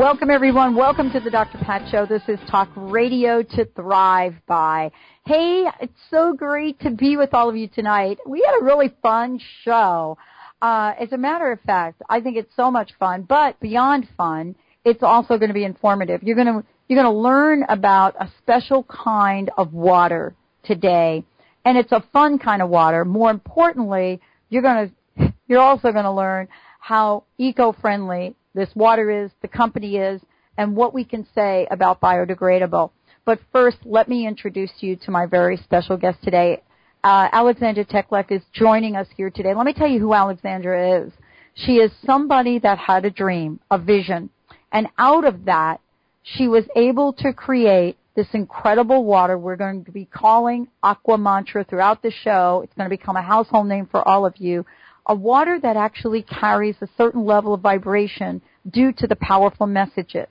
Welcome everyone. Welcome to the Dr. Pat Show. This is Talk Radio to Thrive by. Hey, it's so great to be with all of you tonight. We had a really fun show. Uh, as a matter of fact, I think it's so much fun, but beyond fun, it's also going to be informative. You're going to, you're going to learn about a special kind of water today. And it's a fun kind of water. More importantly, you're going to, you're also going to learn how eco-friendly this water is, the company is, and what we can say about biodegradable. But first, let me introduce you to my very special guest today. Uh, Alexandra Teklak is joining us here today. Let me tell you who Alexandra is. She is somebody that had a dream, a vision, and out of that, she was able to create this incredible water we're going to be calling Aqua Mantra throughout the show. It's going to become a household name for all of you a water that actually carries a certain level of vibration due to the powerful messages.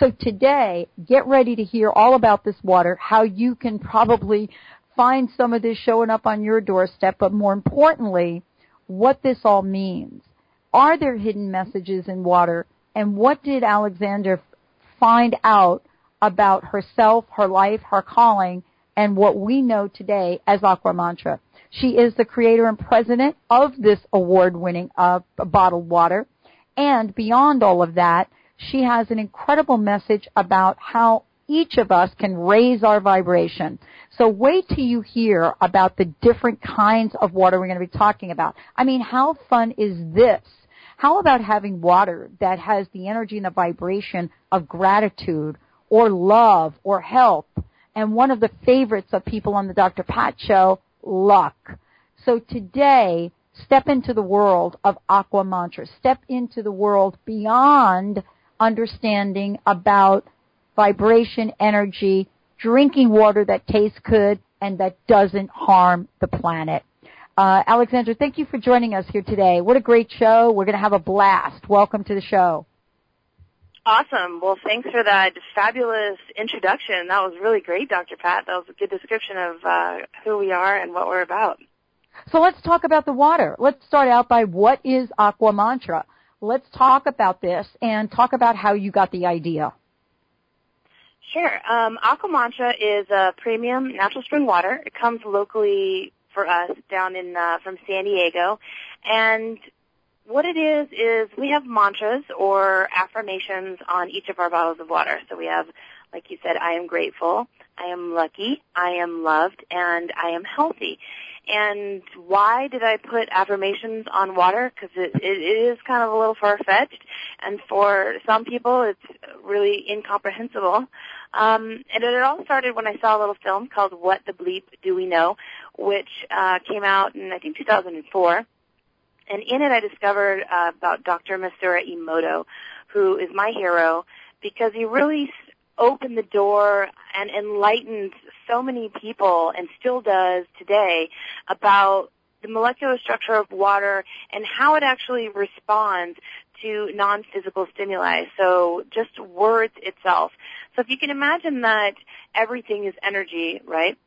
So today, get ready to hear all about this water, how you can probably find some of this showing up on your doorstep, but more importantly, what this all means. Are there hidden messages in water? And what did Alexander find out about herself, her life, her calling, and what we know today as Aqua Mantra? She is the creator and president of this award-winning uh, bottled water. And beyond all of that, she has an incredible message about how each of us can raise our vibration. So wait till you hear about the different kinds of water we're going to be talking about. I mean, how fun is this? How about having water that has the energy and the vibration of gratitude or love or health? And one of the favorites of people on the Dr. Pat show luck. So today, step into the world of Aqua Mantra. Step into the world beyond understanding about vibration, energy, drinking water that tastes good and that doesn't harm the planet. Uh, Alexandra, thank you for joining us here today. What a great show. We're going to have a blast. Welcome to the show. Awesome. Well, thanks for that fabulous introduction. That was really great, Dr. Pat. That was a good description of uh, who we are and what we're about. So let's talk about the water. Let's start out by what is Aqua Mantra. Let's talk about this and talk about how you got the idea. Sure. Um, Aqua Mantra is a premium natural spring water. It comes locally for us down in uh, from San Diego, and what it is is we have mantras or affirmations on each of our bottles of water. So we have, like you said, I am grateful, I am lucky, I am loved, and I am healthy. And why did I put affirmations on water? Because it, it is kind of a little far-fetched, and for some people it's really incomprehensible. Um, and it all started when I saw a little film called What the Bleep Do We Know, which uh, came out in I think 2004 and in it I discovered uh, about Dr. Masaru Emoto, who is my hero because he really opened the door and enlightened so many people and still does today about the molecular structure of water and how it actually responds to non-physical stimuli. So just words itself. So if you can imagine that everything is energy, right?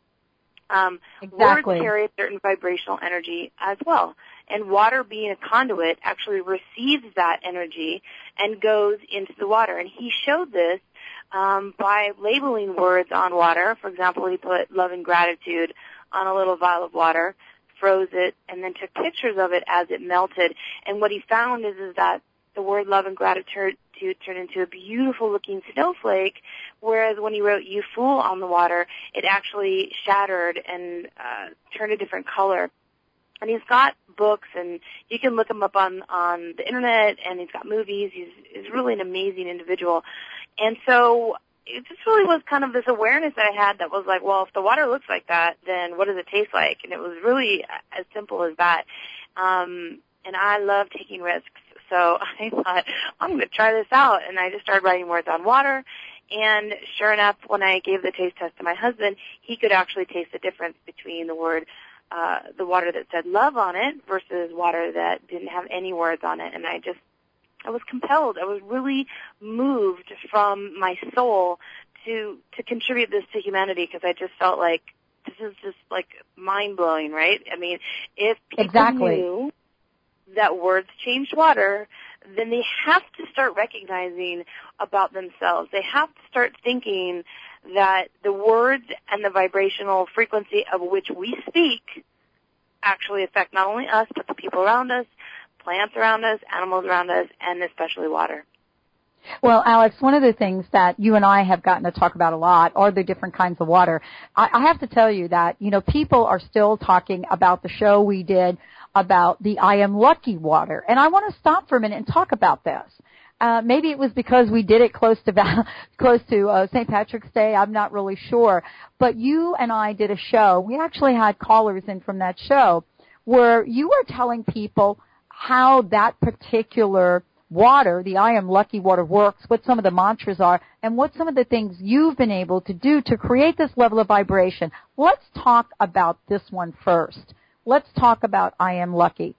Um, exactly. Words carry a certain vibrational energy as well and water being a conduit actually receives that energy and goes into the water. And he showed this um, by labeling words on water. For example, he put love and gratitude on a little vial of water, froze it, and then took pictures of it as it melted. And what he found is, is that the word love and gratitude turned into a beautiful looking snowflake, whereas when he wrote you fool on the water, it actually shattered and uh, turned a different color. and he's got books and you can look him up on on the internet and he's got movies he's he's really an amazing individual and so it just really was kind of this awareness that I had that was like, well, if the water looks like that, then what does it taste like? And it was really as simple as that. Um, and I love taking risks. So I thought, I'm going to try this out. And I just started writing words on water. And sure enough, when I gave the taste test to my husband, he could actually taste the difference between the word uh, the water that said love on it versus water that didn't have any words on it. And I just, I was compelled. I was really moved from my soul to to contribute this to humanity because I just felt like this is just like mind blowing, right? I mean, if people exactly. knew that words change water, then they have to start recognizing about themselves. They have to start thinking that the words and the vibrational frequency of which we speak actually affect not only us, but the people around us, plants around us, animals around us, and especially water. Well, Alex, one of the things that you and I have gotten to talk about a lot are the different kinds of water. I, I have to tell you that, you know, people are still talking about the show we did about the I am lucky water. And I want to stop for a minute and talk about this. Uh, maybe it was because we did it close to close to uh, St. Patrick's Day. I'm not really sure, but you and I did a show. We actually had callers in from that show where you were telling people how that particular water, the I am lucky water works, what some of the mantras are, and what some of the things you've been able to do to create this level of vibration. Let's talk about this one first. Let's talk about I am lucky.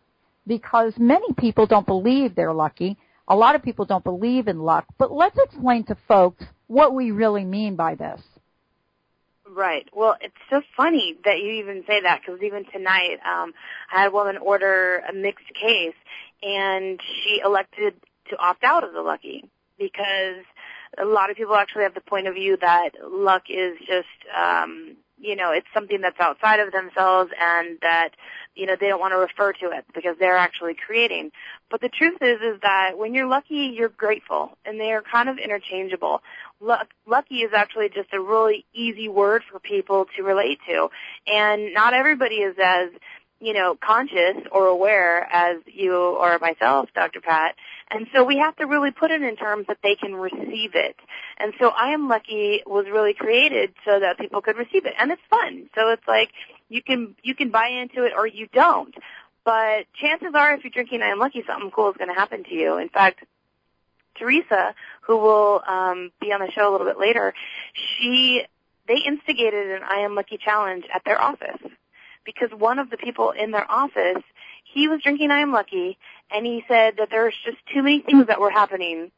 Because many people don't believe they're lucky a lot of people don't believe in luck, but let's explain to folks what we really mean by this. Right. Well, it's so funny that you even say that because even tonight, um, I had a woman order a mixed case, and she elected to opt out of the lucky because a lot of people actually have the point of view that luck is just um, you know, it's something that's outside of themselves and that, you know, they don't want to refer to it because they're actually creating. But the truth is, is that when you're lucky, you're grateful and they are kind of interchangeable. Luck, lucky is actually just a really easy word for people to relate to. And not everybody is as, you know, conscious or aware as you or myself, Dr. Pat. And so we have to really put it in terms that they can receive it. And so I Am Lucky was really created so that people could receive it. And it's fun. So it's like you can, you can buy into it or you don't. But chances are if you're drinking I Am Lucky, something cool is going to happen to you. In fact, Teresa, who will um, be on the show a little bit later, she they instigated an I Am Lucky challenge at their office because one of the people in their office he was drinking I Am Lucky, and he said that there's just too many things that were happening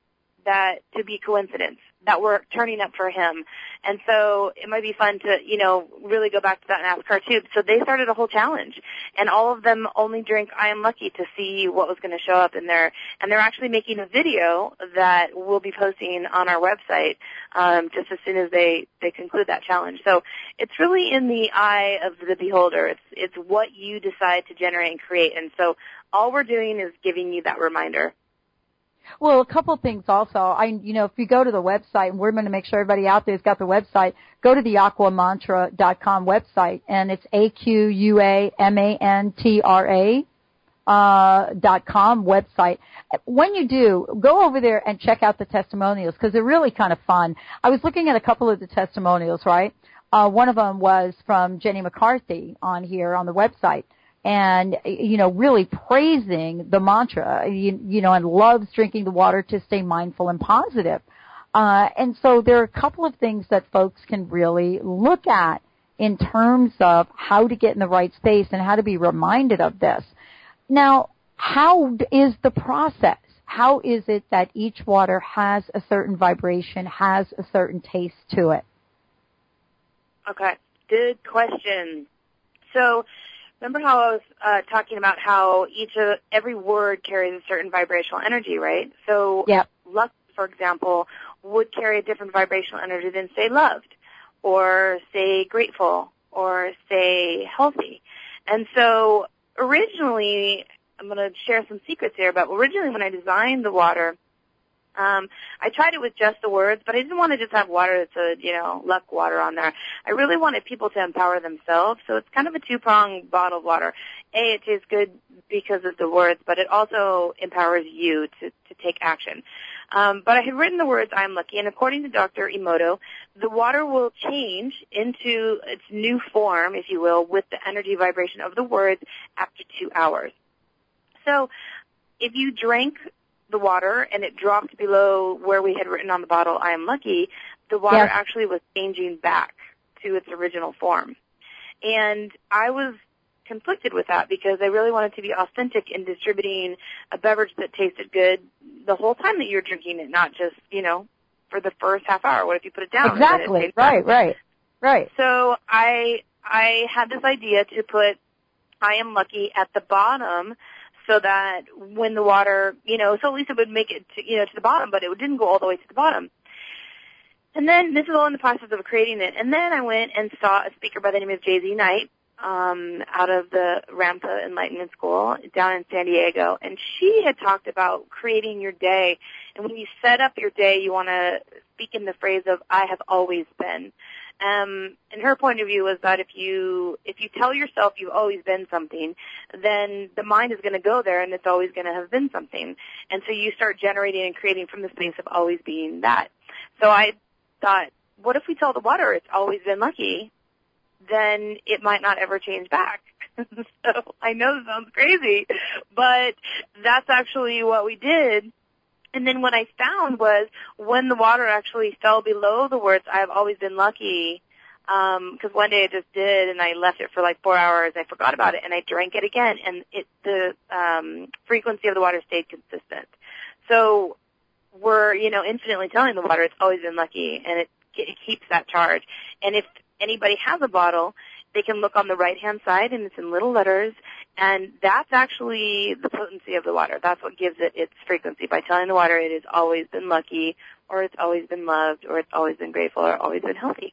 that to be coincidence that were turning up for him. And so it might be fun to, you know, really go back to that NASCAR too. So they started a whole challenge and all of them only drink I am lucky to see what was going to show up in there. And they're actually making a video that we'll be posting on our website, um, just as soon as they, they conclude that challenge. So it's really in the eye of the beholder. It's, it's what you decide to generate and create. And so all we're doing is giving you that reminder. Well, a couple things also. I, you know, if you go to the website, and we're going to make sure everybody out there's got the website, go to the aquamantra.com website, and it's A-Q-U-A-M-A-N-T-R-A, uh, dot com website. When you do, go over there and check out the testimonials because they're really kind of fun. I was looking at a couple of the testimonials, right? Uh, one of them was from Jenny McCarthy on here on the website and you know really praising the mantra you, you know and loves drinking the water to stay mindful and positive. Uh, and so there are a couple of things that folks can really look at in terms of how to get in the right space and how to be reminded of this. Now how is the process? How is it that each water has a certain vibration has a certain taste to it? Okay. Good question. So Remember how I was uh, talking about how each of every word carries a certain vibrational energy, right? So, yep. luck, for example, would carry a different vibrational energy than say loved, or say grateful, or say healthy. And so, originally, I'm going to share some secrets here, but originally when I designed the water, Um, I tried it with just the words, but I didn't want to just have water that said, you know, luck water on there. I really wanted people to empower themselves, so it's kind of a two-pronged bottle of water. A, it tastes good because of the words, but it also empowers you to, to take action. Um, but I had written the words "I'm lucky," and according to Dr. Emoto, the water will change into its new form, if you will, with the energy vibration of the words after two hours. So, if you drank the water and it dropped below where we had written on the bottle, I am lucky, the water Yes. actually was changing back to its original form. And I was conflicted with that because I really wanted to be authentic in distributing a beverage that tasted good the whole time that you're drinking it, not just, you know, for the first half hour. What if you put it down? it Exactly. bad? Right, right, right. So I I had this idea to put I am lucky at the bottom so that when the water, you know, so at least it would make it to, you know, to the bottom, but it didn't go all the way to the bottom. And then this is all in the process of creating it. And then I went and saw a speaker by the name of JZ Knight, um, out of the Ramtha Enlightenment School down in San Diego. And she had talked about creating your day. And when you set up your day, you want to speak in the phrase of, I have always been. Um, and her point of view was that if you if you tell yourself you've always been something, then the mind is going to go there, and it's always going to have been something. And so you start generating and creating from the space of always being that. So I thought, what if we tell the water it's always been lucky? Then it might not ever change back. so I know it sounds crazy, but that's actually what we did. And then what I found was when the water actually fell below the words "I've always been lucky," because one day I just did, and I left it for like four hours. I forgot about it, and I drank it again, and it the um, frequency of the water stayed consistent. So we're you know infinitely telling the water it's always been lucky, and it it keeps that charge. And if anybody has a bottle, they can look on the right hand side, and it's in little letters, and that's actually the potency of the water. That's what gives it its frequency. By telling the water it has always been lucky, or it's always been loved, or it's always been grateful, or always been healthy.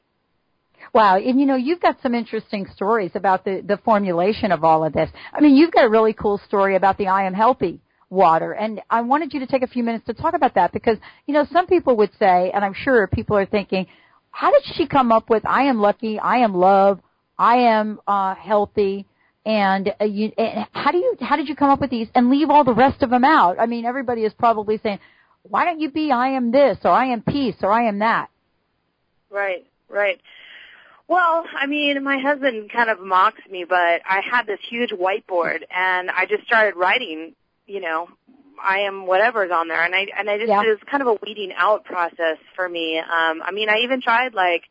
Wow, and you know, you've got some interesting stories about the, the formulation of all of this. I mean, you've got a really cool story about the I am healthy water, and I wanted you to take a few minutes to talk about that because, you know, some people would say, and I'm sure people are thinking, how did she come up with I am lucky, I am love, I am uh, healthy, and, uh, you, and how do you how did you come up with these and leave all the rest of them out? I mean, everybody is probably saying, why don't you be I am this or I am peace or I am that? Right, right. Well, I mean, my husband kind of mocks me, but I had this huge whiteboard and I just started writing, you know, I am whatever's on there and I and I just Yeah. it was kind of a weeding out process for me. Um I mean, I even tried like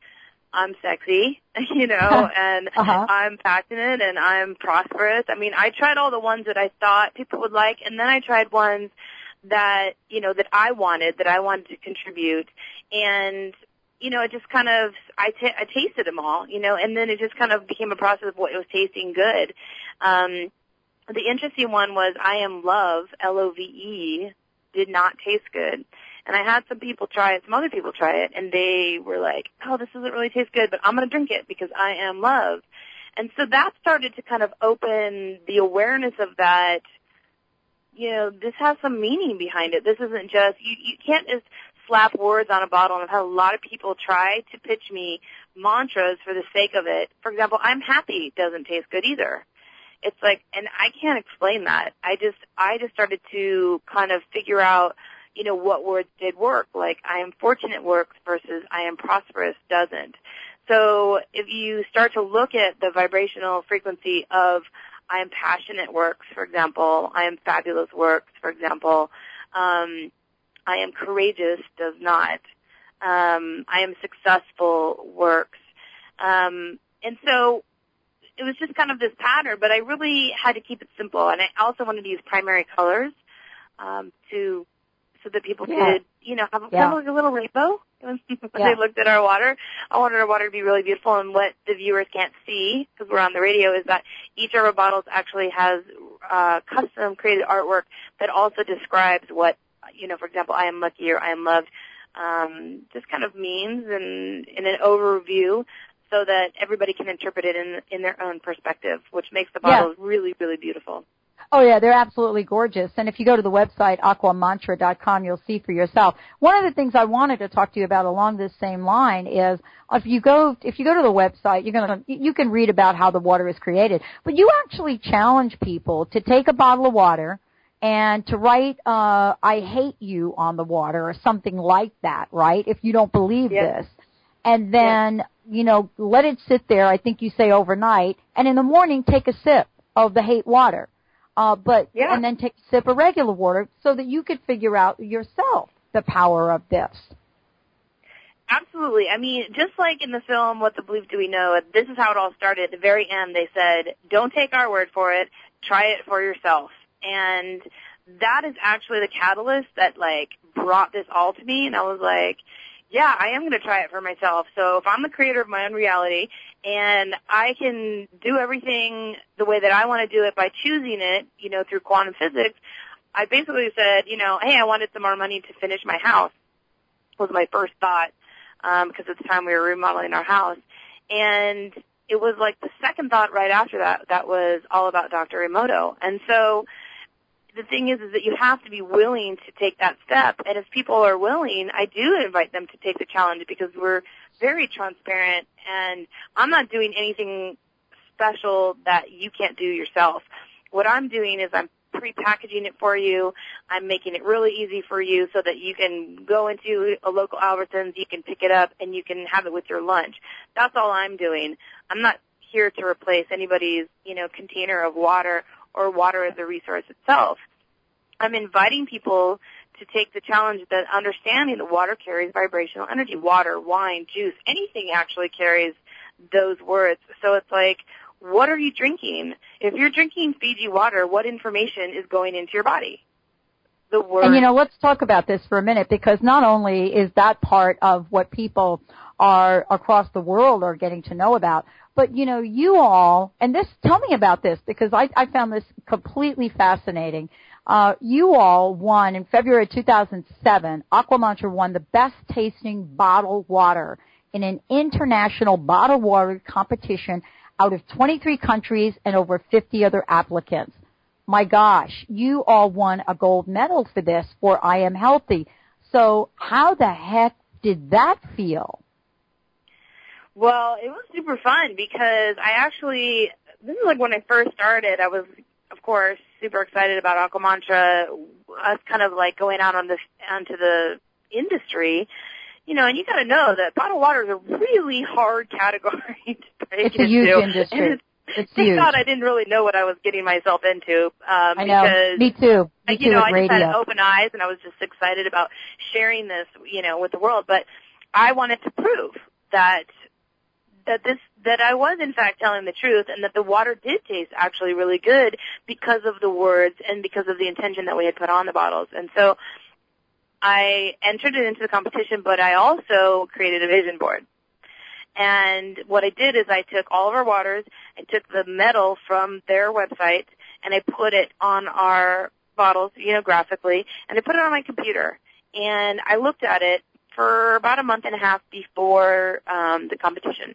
I'm sexy, you know, and Uh-huh. I'm passionate and I'm prosperous. I mean, I tried all the ones that I thought people would like and then I tried ones that, you know, that I wanted, that I wanted to contribute. And you know, it just kind of, I ta- I tasted them all, you know, and then it just kind of became a process of what was tasting good. Um, the interesting one was I am love, L-O-V-E, did not taste good. And I had some people try it, some other people try it, and they were like, oh, this doesn't really taste good, but I'm going to drink it because I am love. And so that started to kind of open the awareness of that, you know, this has some meaning behind it. This isn't just, you, you can't just slap words on a bottle. And I've had a lot of people try to pitch me mantras for the sake of it. For example, I'm happy doesn't taste good either. It's like, and I can't explain that. I just, I just started to kind of figure out, you know, what words did work. Like, I am fortunate works versus I am prosperous doesn't. So if you start to look at the vibrational frequency of I am passionate works, for example, I am fabulous works, for example, um, I am courageous does not. Um, I am successful works. Um, and so it was just kind of this pattern, but I really had to keep it simple. And I also wanted to use primary colors um, to so that people Yeah. could, you know, have Yeah. kind of like a little rainbow when Yeah. they looked at our water. I wanted our water to be really beautiful, and what the viewers can't see because we're on the radio is that each of our bottles actually has uh, custom created artwork that also describes what, you know, for example, I am lucky or I am loved. Um, just kind of means and in an overview so that everybody can interpret it in in their own perspective, which makes the bottles really, really beautiful. Oh yeah, they're absolutely gorgeous. And if you go to the website aquamantra.com, you'll see for yourself. One of the things I wanted to talk to you about along this same line is if you go if you go to the website, you're going to you can read about how the water is created, but you actually challenge people to take a bottle of water and to write uh I hate you on the water or something like that, right? If you don't believe Yep. this. And then, you know, let it sit there, I think you say overnight, and in the morning take a sip of the hate water. Uh but Yeah. and then take a sip of regular water so that you could figure out yourself the power of this. Absolutely. I mean, just like in the film What the Bleep Do We Know, this is how it all started. At the very end, they said, don't take our word for it, try it for yourself. And that is actually the catalyst that like brought this all to me and I was like, yeah, I am going to try it for myself. So if I'm the creator of my own reality and I can do everything the way that I want to do it by choosing it, you know, through quantum physics, I basically said, you know, hey, I wanted some more money to finish my house was my first thought um, because at the time we were remodeling our house, and it was like the second thought right after that that was all about Dr. Emoto, and so the thing is is that you have to be willing to take that step, and if people are willing, I do invite them to take the challenge because we're very transparent, and I'm not doing anything special that you can't do yourself. What I'm doing is I'm pre-packaging it for you. I'm making it really easy for you so that you can go into a local Albertsons, you can pick it up, and you can have it with your lunch. That's all I'm doing. I'm not here to replace anybody's, you know, container of water or water as a resource itself. I'm inviting people to take the challenge that understanding that water carries vibrational energy. Water, wine, juice, anything actually carries those words. So it's like, what are you drinking? If you're drinking Fiji water, what information is going into your body? The word. And you know, let's talk about this for a minute because not only is that part of what people are across the world are getting to know about, but you know, you all, and this, tell me about this because I, I found this completely fascinating. Uh, you all won in February 2007, Aquamantra won the best tasting bottled water in an international bottled water competition out of 23 countries and over 50 other applicants my gosh, you all won a gold medal for this for I Am Healthy. So how the heck did that feel? Well, it was super fun because I actually, this is like when I first started, I was, of course, super excited about Aquamantra, us kind of like going out on this, onto the industry, you know, and you gotta know that bottled water is a really hard category to break It's a huge into. industry. And it's It's Thank huge. God I didn't really know what I was getting myself into. Um, I know. Because, Me too. Me you too know, I radio. just had open eyes and I was just excited about sharing this, you know, with the world. But I wanted to prove that that this that I was in fact telling the truth and that the water did taste actually really good because of the words and because of the intention that we had put on the bottles. And so I entered it into the competition, but I also created a vision board. And what I did is I took all of our waters, I took the medal from their website, and I put it on our bottles, you know, graphically, and I put it on my computer. And I looked at it for about a month and a half before um, the competition.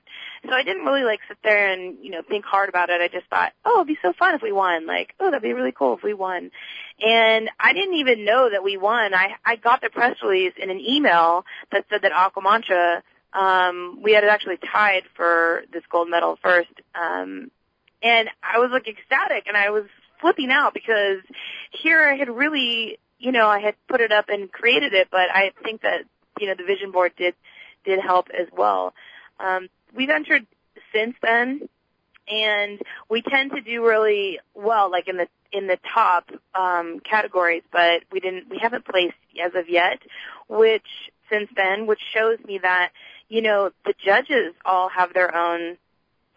So I didn't really like sit there and you know think hard about it. I just thought, oh, it'd be so fun if we won. Like, oh, that'd be really cool if we won. And I didn't even know that we won. I I got the press release in an email that said that Aquamantra um, we had actually tied for this gold medal first. Um, and I was like ecstatic and I was flipping out because here I had really, you know, I had put it up and created it, but I think that, you know, the vision board did, did help as well. Um, we've entered since then and we tend to do really well, like in the, in the top, um, categories, but we didn't, we haven't placed as of yet, which since then, which shows me that, you know, the judges all have their own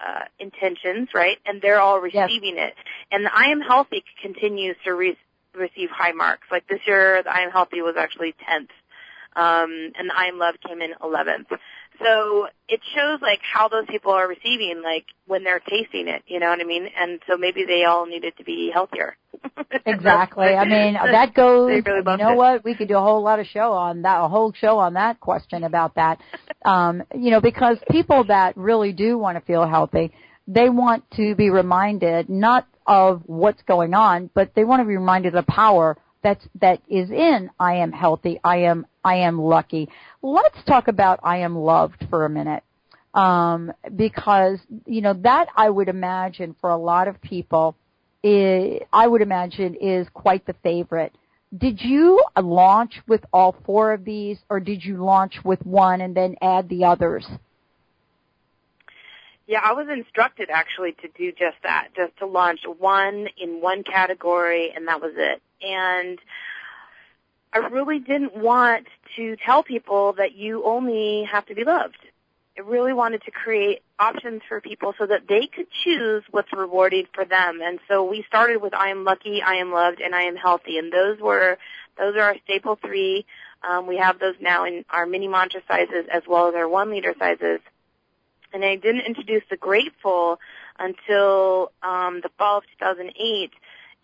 uh, intentions, right? And they're all Yes. receiving it. And the I Am Healthy continues to re- receive high marks. Like this year, the I Am Healthy was actually 10th. Um, and the I Am Love came in 11th. So it shows like how those people are receiving, like when they're tasting it, you know what I mean? And so maybe they all needed to be healthier. Exactly. I mean, that goes. Really you know it. what? We could do a whole lot of show on that, a whole show on that question about that. Um, you know, because people that really do want to feel healthy, they want to be reminded not of what's going on, but they want to be reminded of the power that's, that is in I am healthy, I am, I am lucky. Let's talk about I am loved for a minute. Um, because, you know, that I would imagine for a lot of people, is, I would imagine is quite the favorite. Did you launch with all four of these or did you launch with one and then add the others? Yeah, I was instructed actually to do just that, just to launch one in one category and that was it. And I really didn't want to tell people that you only have to be loved. I really wanted to create options for people so that they could choose what's rewarding for them. And so we started with I am lucky, I am loved, and I am healthy. And those were, those are our staple three. Um, we have those now in our mini mantra sizes as well as our one liter sizes and I didn't introduce the Grateful until um, the fall of 2008,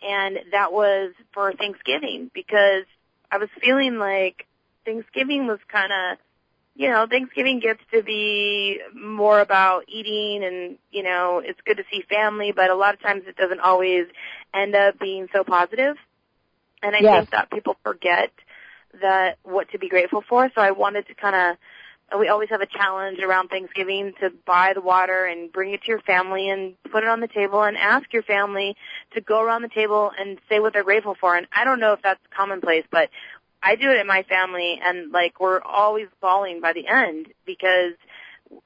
and that was for Thanksgiving because I was feeling like Thanksgiving was kind of, you know, Thanksgiving gets to be more about eating and, you know, it's good to see family, but a lot of times it doesn't always end up being so positive. And I yes. think that people forget that what to be grateful for. So I wanted to kind of we always have a challenge around Thanksgiving to buy the water and bring it to your family and put it on the table and ask your family to go around the table and say what they're grateful for. And I don't know if that's commonplace, but I do it in my family and like we're always bawling by the end because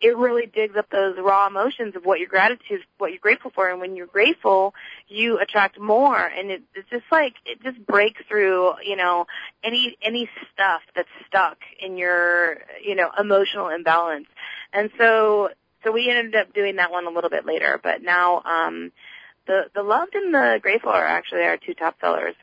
it really digs up those raw emotions of what your gratitude, what you're grateful for. And when you're grateful, you attract more. And it, it's just like, it just breaks through, you know, any, any stuff that's stuck in your, you know, emotional imbalance. And so, so we ended up doing that one a little bit later, but now, um, the, the loved and the grateful are actually our two top sellers.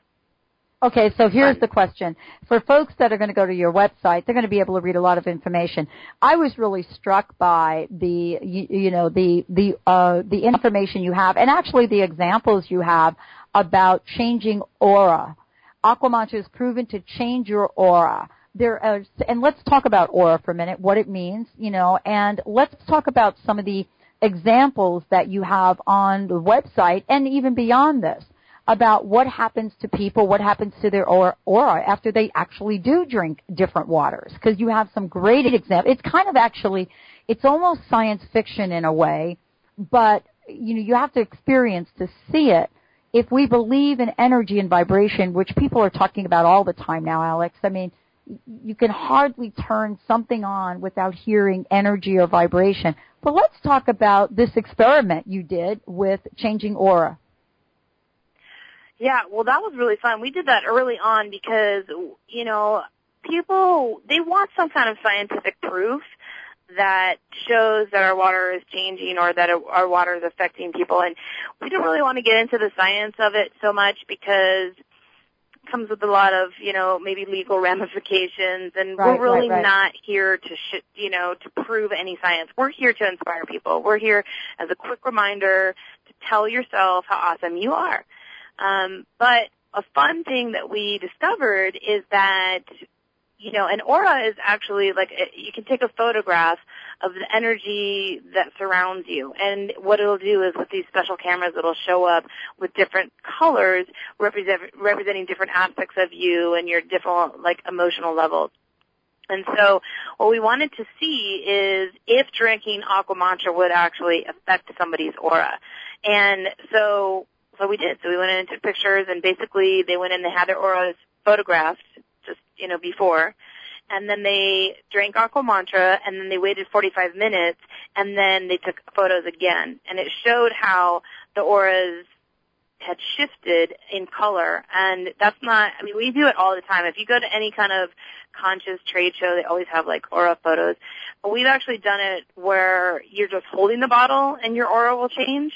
Okay, so here's the question. For folks that are going to go to your website, they're going to be able to read a lot of information. I was really struck by the, you, you know, the, the, uh, the information you have and actually the examples you have about changing aura. Aquamantra is proven to change your aura. There, are, and let's talk about aura for a minute, what it means, you know, and let's talk about some of the examples that you have on the website and even beyond this about what happens to people, what happens to their aura after they actually do drink different waters. Because you have some great examples. It's kind of actually, it's almost science fiction in a way, but you know, you have to experience to see it. If we believe in energy and vibration, which people are talking about all the time now, Alex, I mean, you can hardly turn something on without hearing energy or vibration. But let's talk about this experiment you did with changing aura. Yeah, well, that was really fun. We did that early on because, you know, people, they want some kind of scientific proof that shows that our water is changing or that our water is affecting people. And we don't really want to get into the science of it so much because it comes with a lot of, you know, maybe legal ramifications and right, we're really right, right. not here to, sh- you know, to prove any science. We're here to inspire people. We're here as a quick reminder to tell yourself how awesome you are. Um, but a fun thing that we discovered is that you know, an aura is actually like you can take a photograph of the energy that surrounds you, and what it'll do is with these special cameras, it'll show up with different colors represent, representing different aspects of you and your different like emotional levels. And so what we wanted to see is if drinking aqua mantra would actually affect somebody's aura. And so so we did. So we went in and took pictures and basically they went in, they had their auras photographed just, you know, before. And then they drank Aqua Mantra and then they waited 45 minutes and then they took photos again. And it showed how the auras had shifted in color and that's not I mean we do it all the time. If you go to any kind of conscious trade show they always have like aura photos. But we've actually done it where you're just holding the bottle and your aura will change.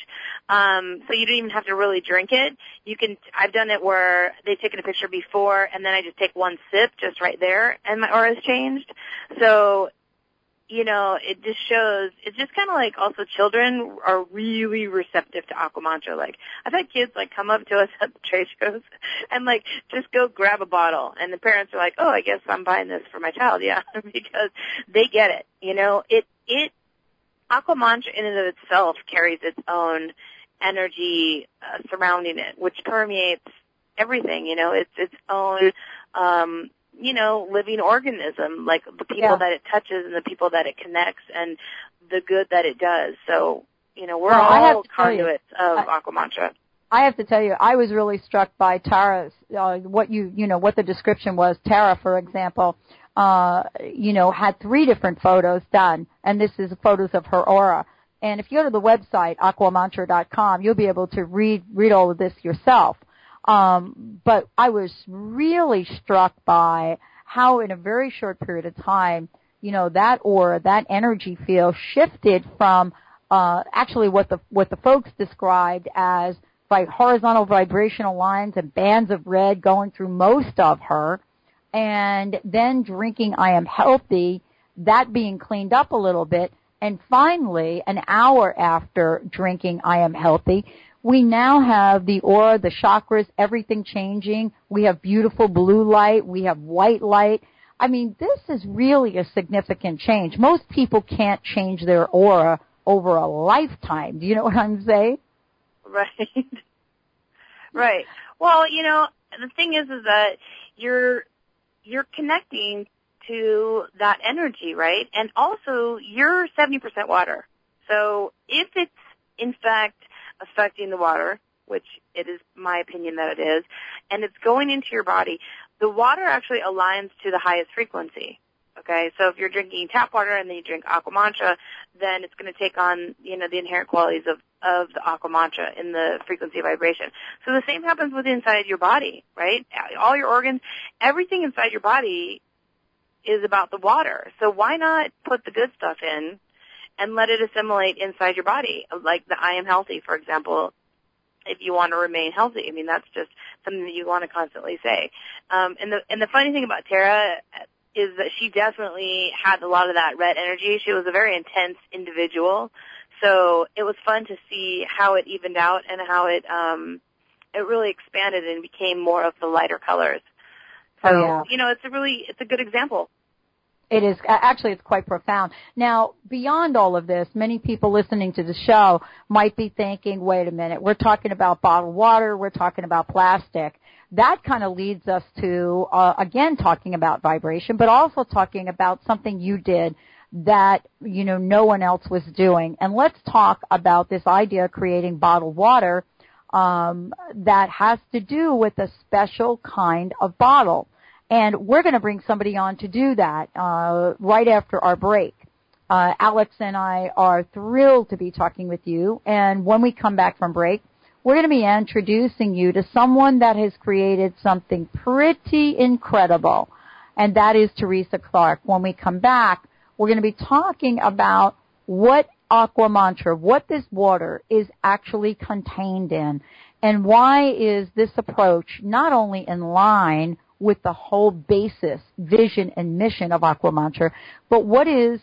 Um so you don't even have to really drink it. You can I've done it where they've taken a picture before and then I just take one sip just right there and my aura's changed. So you know, it just shows, it's just kind of like also children are really receptive to Aqua Mantra. Like, I've had kids like come up to us at the trade shows and like just go grab a bottle and the parents are like, oh, I guess I'm buying this for my child. Yeah, because they get it. You know, it, it, Aqua Mantra in and of itself carries its own energy uh, surrounding it, which permeates everything. You know, it's its own, um, you know, living organism, like the people Yeah. that it touches and the people that it connects and the good that it does. So, you know, we're Well, all to you, conduits of I- Aqua Mantra. I have to tell you, I was really struck by Tara's, uh, what you, you know, what the description was. Tara, for example, uh, you know, had three different photos done, and this is photos of her aura. And if you go to the website, aquamantra.com, you'll be able to read, read all of this yourself. Um, but I was really struck by how in a very short period of time, you know, that aura, that energy field shifted from, uh, actually what the, what the folks described as like horizontal vibrational lines and bands of red going through most of her and then drinking I am healthy, that being cleaned up a little bit, and finally, an hour after drinking I am healthy, we now have the aura, the chakras, everything changing. We have beautiful blue light. We have white light. I mean, this is really a significant change. Most people can't change their aura over a lifetime. Do you know what I'm saying? Right. right. Well, you know, the thing is is that you're you're connecting to that energy, right? And also you're 70% water. So if it's in fact affecting the water, which it is my opinion that it is, and it's going into your body, the water actually aligns to the highest frequency. Okay, so if you're drinking tap water and then you drink aqua mantra, then it's going to take on, you know, the inherent qualities of, of the aqua mantra in the frequency vibration. So the same happens with inside your body, right? All your organs, everything inside your body is about the water. So why not put the good stuff in and let it assimilate inside your body? Like the I am healthy, for example, if you want to remain healthy. I mean, that's just something that you want to constantly say. Um, and the and the funny thing about Tara is that she definitely had a lot of that red energy. She was a very intense individual, so it was fun to see how it evened out and how it um, it really expanded and became more of the lighter colors. So Oh, yeah. you know, it's a really it's a good example. It is actually it's quite profound. Now, beyond all of this, many people listening to the show might be thinking, "Wait a minute, we're talking about bottled water, we're talking about plastic." That kind of leads us to uh, again talking about vibration, but also talking about something you did that you know no one else was doing. And let's talk about this idea of creating bottled water um, that has to do with a special kind of bottle. And we're going to bring somebody on to do that uh, right after our break. Uh, Alex and I are thrilled to be talking with you. And when we come back from break, we're going to be introducing you to someone that has created something pretty incredible, and that is Teresa Clark. When we come back, we're going to be talking about what Aqua Mantra, what this water is actually contained in, and why is this approach not only in line with the whole basis, vision, and mission of Aqua Mantra, but what is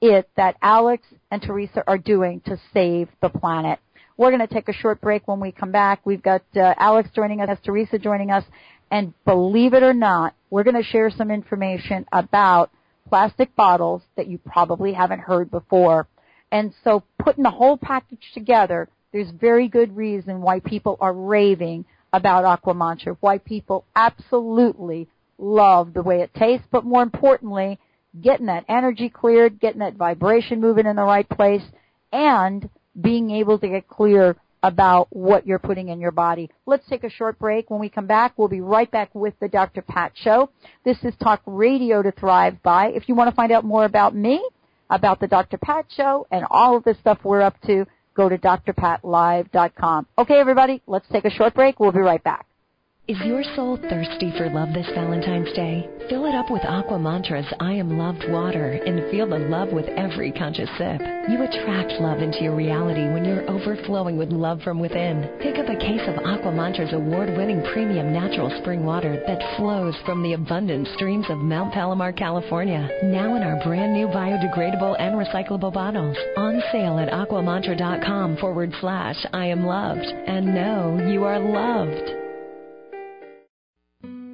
it that Alex and Teresa are doing to save the planet? We're going to take a short break when we come back. We've got uh, Alex joining us, Teresa joining us, and believe it or not, we're going to share some information about plastic bottles that you probably haven't heard before. And so putting the whole package together, there's very good reason why people are raving about Aquamantra, why people absolutely love the way it tastes, but more importantly, getting that energy cleared, getting that vibration moving in the right place, and being able to get clear about what you're putting in your body. Let's take a short break. When we come back, we'll be right back with the Dr. Pat Show. This is Talk Radio to Thrive By. If you want to find out more about me, about the Dr. Pat Show, and all of the stuff we're up to, go to drpatlive.com. Okay, everybody, let's take a short break. We'll be right back. Is your soul thirsty for love this Valentine's Day? Fill it up with Aqua Mantra's I Am Loved water and feel the love with every conscious sip. You attract love into your reality when you're overflowing with love from within. Pick up a case of Aqua Mantra's award-winning premium natural spring water that flows from the abundant streams of Mount Palomar, California. Now in our brand new biodegradable and recyclable bottles. On sale at aquamantra.com forward slash I am loved. And know you are loved.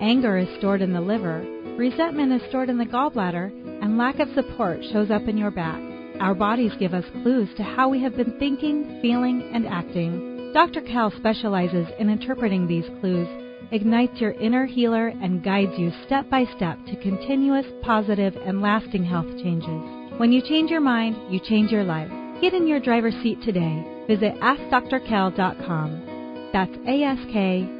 Anger is stored in the liver, resentment is stored in the gallbladder, and lack of support shows up in your back. Our bodies give us clues to how we have been thinking, feeling, and acting. Dr. Kel specializes in interpreting these clues, ignites your inner healer, and guides you step by step to continuous, positive, and lasting health changes. When you change your mind, you change your life. Get in your driver's seat today. Visit AskDrKel.com. That's A-S-K-D-R-K-E-L dot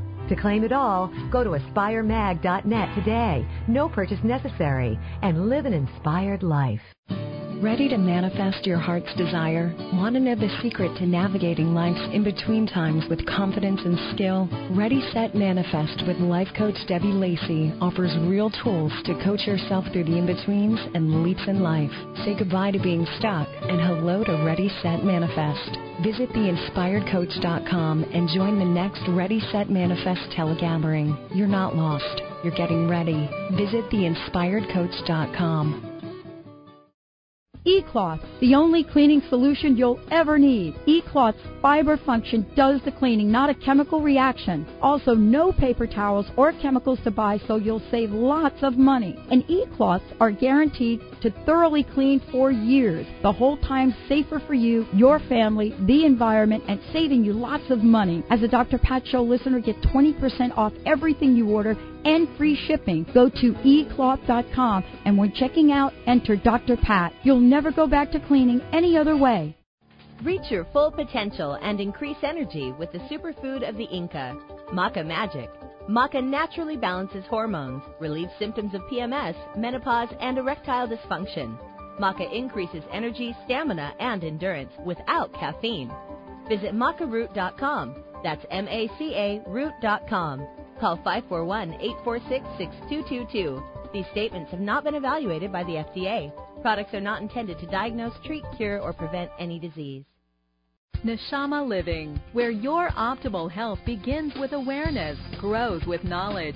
To claim it all, go to aspiremag.net today. No purchase necessary. And live an inspired life. Ready to manifest your heart's desire? Want to know the secret to navigating life's in-between times with confidence and skill? Ready, Set, Manifest with life coach Debbie Lacey offers real tools to coach yourself through the in-betweens and leaps in life. Say goodbye to being stuck and hello to Ready, Set, Manifest. Visit theinspiredcoach.com and join the next Ready, Set, Manifest telegathering. You're not lost. You're getting ready. Visit theinspiredcoach.com. eCloth, the only cleaning solution you'll ever need. eCloth's fiber function does the cleaning, not a chemical reaction. Also, no paper towels or chemicals to buy, so you'll save lots of money. And eCloths are guaranteed to thoroughly clean for years, the whole time safer for you, your family, the environment, and saving you lots of money. As a Dr. Pat Show listener, get 20% off everything you order and free shipping. Go to ecloth.com and when checking out, enter Dr. Pat. You'll never go back to cleaning any other way. Reach your full potential and increase energy with the superfood of the Inca, Maca Magic. Maca naturally balances hormones, relieves symptoms of PMS, menopause, and erectile dysfunction. Maca increases energy, stamina, and endurance without caffeine. Visit macaroot.com. That's M-A-C-A root.com. Call 541-846-6222. These statements have not been evaluated by the FDA. Products are not intended to diagnose, treat, cure, or prevent any disease. Neshama Living, where your optimal health begins with awareness, grows with knowledge,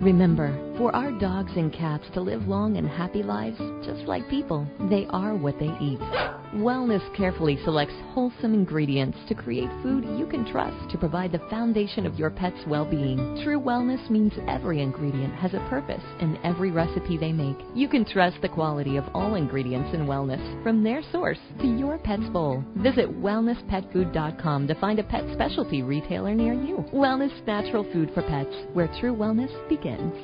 Remember, for our dogs and cats to live long and happy lives, just like people, they are what they eat. Wellness carefully selects wholesome ingredients to create food you can trust to provide the foundation of your pet's well-being. True wellness means every ingredient has a purpose in every recipe they make. You can trust the quality of all ingredients in wellness, from their source to your pet's bowl. Visit wellnesspetfood.com to find a pet specialty retailer near you. Wellness Natural Food for Pets, where true wellness begins.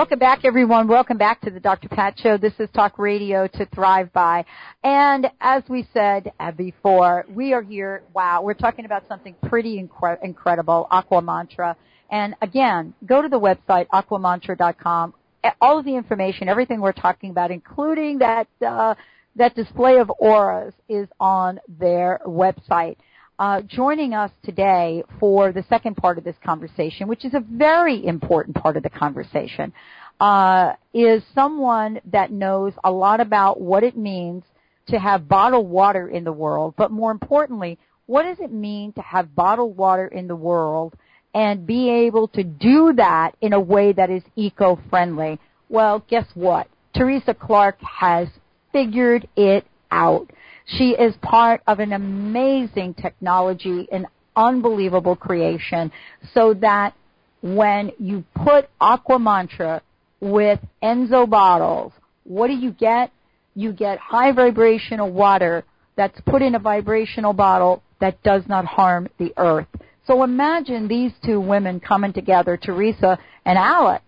Welcome back, everyone. Welcome back to the Dr. Pat Show. This is Talk Radio to Thrive By. And as we said before, we are here. Wow, we're talking about something pretty incre- incredible, Aqua Mantra. And again, go to the website, aquamantra.com. All of the information, everything we're talking about, including that, uh, that display of auras is on their website. Uh, joining us today for the second part of this conversation, which is a very important part of the conversation, uh, is someone that knows a lot about what it means to have bottled water in the world, but more importantly, what does it mean to have bottled water in the world and be able to do that in a way that is eco-friendly. Well, guess what? Teresa Clark has figured it out. She is part of an amazing technology, an unbelievable creation, so that when you put Aqua Mantra with Enso bottles, what do you get? You get high vibrational water that's put in a vibrational bottle that does not harm the earth. So imagine these two women coming together, Teresa and Alex,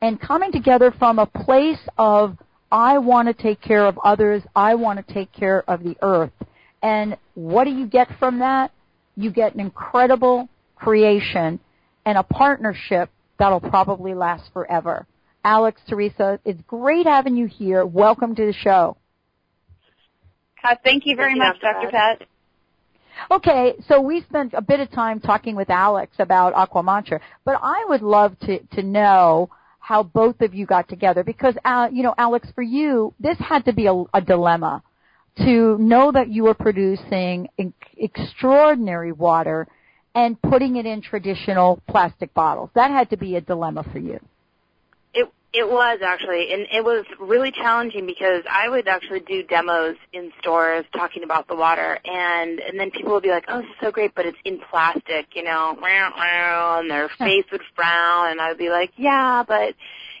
and coming together from a place of I want to take care of others. I want to take care of the earth. And what do you get from that? You get an incredible creation and a partnership that'll probably last forever. Alex, Teresa, it's great having you here. Welcome to the show. Uh, thank you very much, Dr. Pat. Okay, so we spent a bit of time talking with Alex about Aquamantra, but I would love to, to know how both of you got together because, uh, you know, Alex, for you, this had to be a, a dilemma to know that you were producing extraordinary water and putting it in traditional plastic bottles. That had to be a dilemma for you. It was actually, and it was really challenging because I would actually do demos in stores talking about the water, and and then people would be like, "Oh, this is so great, but it's in plastic," you know, and their face would frown, and I would be like, "Yeah, but."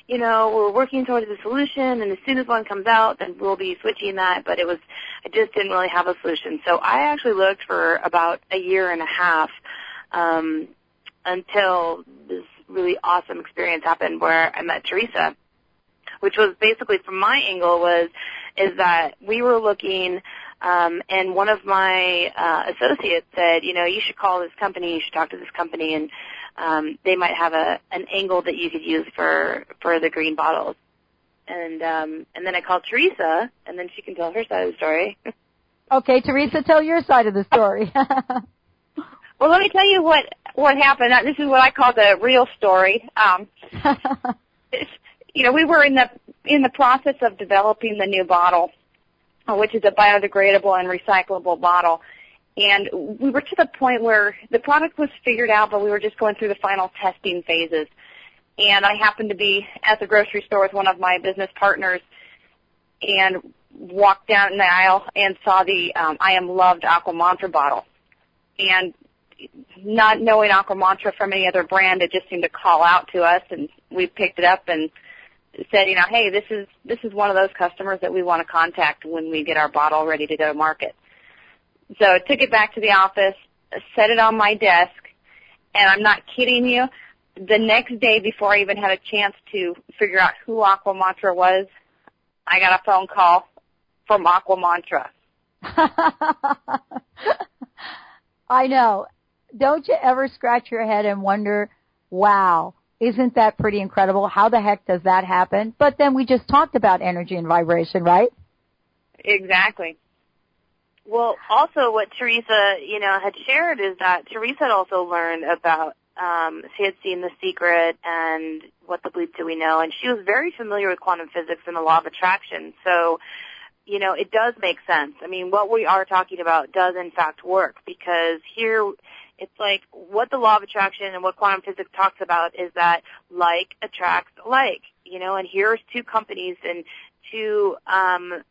You know, we're working towards a solution, and as soon as one comes out, then we'll be switching that. But it was, I just didn't really have a solution. So I actually looked for about a year and a half um, until this really awesome experience happened where I met Teresa, which was basically from my angle was is that we were looking um, and one of my uh, associates said, you know, you should call this company, you should talk to this company, and um, they might have a an angle that you could use for for the green bottles. And um, and then I called Teresa, and then she can tell her side of the story. okay, Teresa, tell your side of the story. well, let me tell you what what happened. This is what I call the real story. Um, you know, we were in the in the process of developing the new bottle, uh, which is a biodegradable and recyclable bottle. And we were to the point where the product was figured out, but we were just going through the final testing phases. And I happened to be at the grocery store with one of my business partners and walked down the aisle and saw the um, I Am Loved Aqua Mantra bottle. And not knowing Aqua Mantra from any other brand, it just seemed to call out to us, and we picked it up and said, you know, hey, this is this is one of those customers that we want to contact when we get our bottle ready to go to market. So I took it back to the office, set it on my desk, and I'm not kidding you. The next day, before I even had a chance to figure out who Aqua Mantra was, I got a phone call from Aqua Mantra. I know don't you ever scratch your head and wonder, wow, isn't that pretty incredible? How the heck does that happen? But then we just talked about energy and vibration, right? Exactly. Well, also what Teresa, you know, had shared is that Teresa had also learned about, um, she had seen The Secret and What the Bleep Do We Know, and she was very familiar with quantum physics and the law of attraction. So, you know, it does make sense. I mean, what we are talking about does in fact work because here it's like what the law of attraction and what quantum physics talks about is that like attracts like, you know, and here's two companies and two um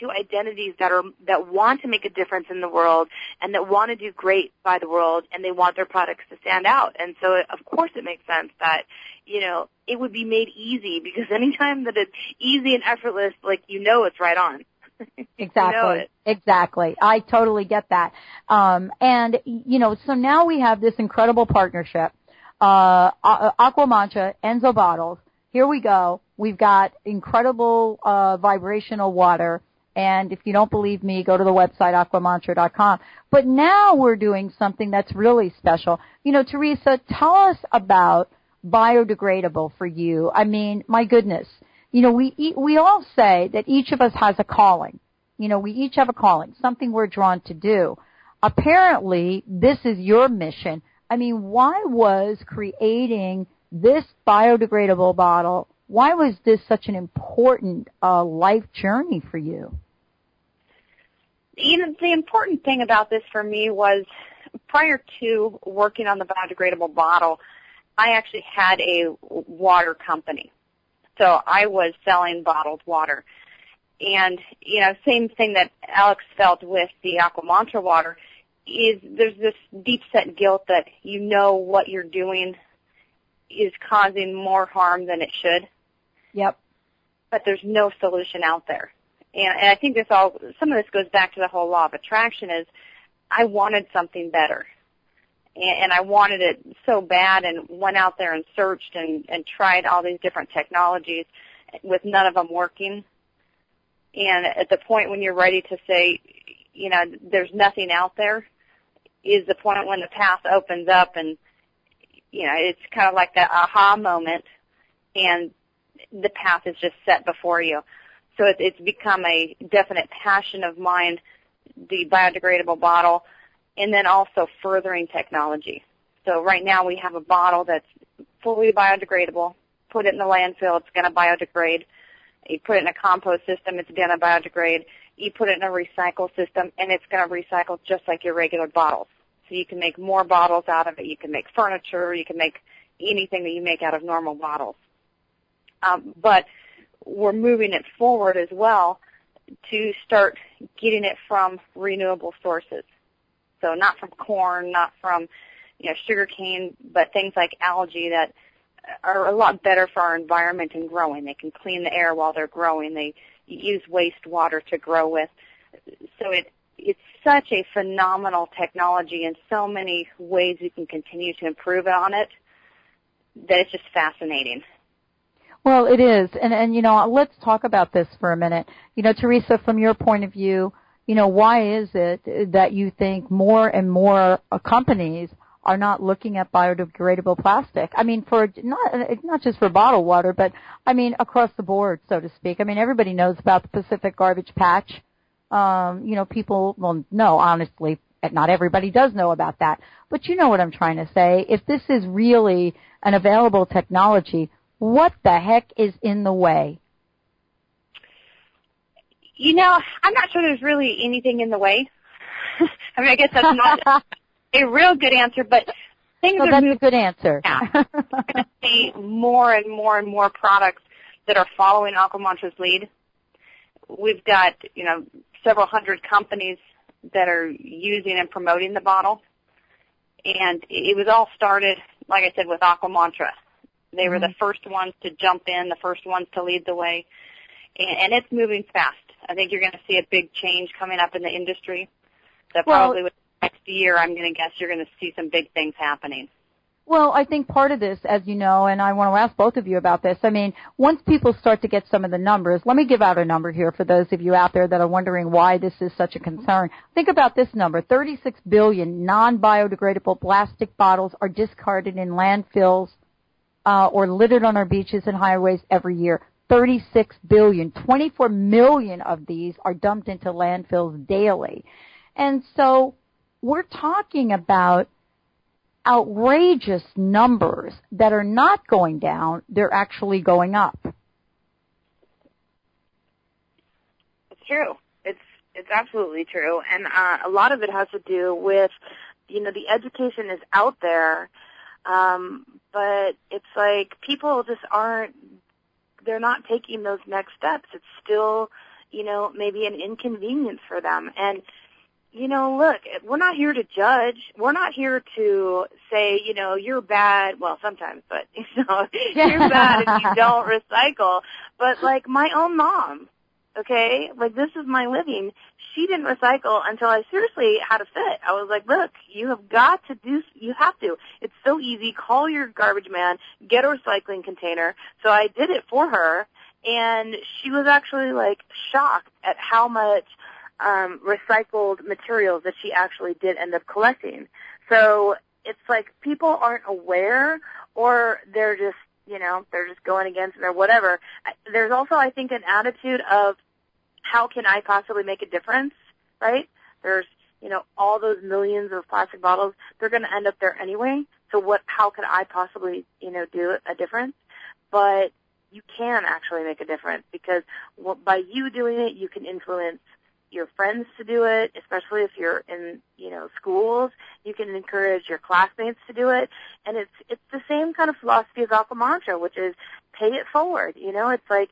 two identities that are that want to make a difference in the world and that want to do great by the world and they want their products to stand out. And so it, of course it makes sense that you know, it would be made easy because anytime that it's easy and effortless, like you know it's right on. exactly. Exactly. I totally get that. Um, and you know, so now we have this incredible partnership. Uh, Aqua Mantra, Enso bottles. Here we go. We've got incredible uh, vibrational water. And if you don't believe me, go to the website aquamantra.com. But now we're doing something that's really special. You know, Teresa, tell us about biodegradable for you. I mean, my goodness you know, we we all say that each of us has a calling. You know, we each have a calling, something we're drawn to do. Apparently, this is your mission. I mean, why was creating this biodegradable bottle? Why was this such an important uh, life journey for you? You know, the important thing about this for me was prior to working on the biodegradable bottle, I actually had a water company. So I was selling bottled water. And, you know, same thing that Alex felt with the Aqua Mantra water is there's this deep set guilt that you know what you're doing is causing more harm than it should. Yep. But there's no solution out there. And, and I think this all, some of this goes back to the whole law of attraction is I wanted something better. And, I wanted it so bad and went out there and searched and, and tried all these different technologies with none of them working. And at the point when you're ready to say, you know, there's nothing out there, is the point when the path opens up and, you know, it's kind of like that aha moment and the path is just set before you. So it, it's become a definite passion of mine, the biodegradable bottle, and then also furthering technology. So right now we have a bottle that's fully biodegradable. Put it in the landfill, it's going to biodegrade. You put it in a compost system, it's going to biodegrade. You put it in a recycle system, and it's going to recycle just like your regular bottles. So you can make more bottles out of it. You can make furniture. You can make anything that you make out of normal bottles. Um, but we're moving it forward as well to start getting it from renewable sources. So not from corn, not from you know sugar cane, but things like algae that are a lot better for our environment and growing. They can clean the air while they're growing. They use wastewater to grow with. So it it's such a phenomenal technology and so many ways we can continue to improve on it that it's just fascinating. Well, it is. And, and, you know, let's talk about this for a minute. You know, Teresa, from your point of view, you know, why is it that you think more and more companies are not looking at biodegradable plastic? I mean, for not not just for bottled water, but I mean across the board, so to speak. I mean, everybody knows about the Pacific Garbage Patch. Um, you know, people well, no, honestly, not everybody does know about that. But you know what I'm trying to say. If this is really an available technology, what the heck is in the way? You know, I'm not sure there's really anything in the way. I mean, I guess that's not a real good answer, but things well, are that's moving. a good answer. Yeah. We're going to see more and more and more products that are following Aquamantra's lead. We've got, you know, several hundred companies that are using and promoting the bottle. And it was all started, like I said, with Aquamantra. They were mm-hmm. the first ones to jump in, the first ones to lead the way. And, and it's moving fast. I think you're going to see a big change coming up in the industry. That well, probably with next year, I'm going to guess you're going to see some big things happening. Well, I think part of this, as you know, and I want to ask both of you about this. I mean, once people start to get some of the numbers, let me give out a number here for those of you out there that are wondering why this is such a concern. Think about this number. 36 billion non-biodegradable plastic bottles are discarded in landfills uh, or littered on our beaches and highways every year. 36 billion. 24 million of these are dumped into landfills daily. And so we're talking about outrageous numbers that are not going down, they're actually going up. It's true. It's it's absolutely true, and uh, a lot of it has to do with, you know, the education is out there, um, but it's like people just aren't. They're not taking those next steps. It's still, you know, maybe an inconvenience for them, and you know, look, we're not here to judge. We're not here to say, you know, you're bad. Well, sometimes, but you know, you're bad if you don't recycle. But like my own mom, okay, like this is my living. She didn't recycle until I seriously had a fit. I was like, look, you have got to do, you have to. It's so easy. Call your garbage man, get a recycling container. So I did it for her and she was actually like shocked at how much um, recycled materials that she actually did end up collecting. So it's like people aren't aware or they're just, you know, they're just going against or whatever. There's also, I think, an attitude of how can I possibly make a difference, right? There's, you know, all those millions of plastic bottles, they're going to end up there anyway. So what, how could I possibly, you know, do a difference? But you can actually make a difference because by you doing it, you can influence your friends to do it, especially if you're in, you know, schools. You can encourage your classmates to do it. And it's, it's the same kind of philosophy as Aqua Mantra, which is pay it forward. You know, it's like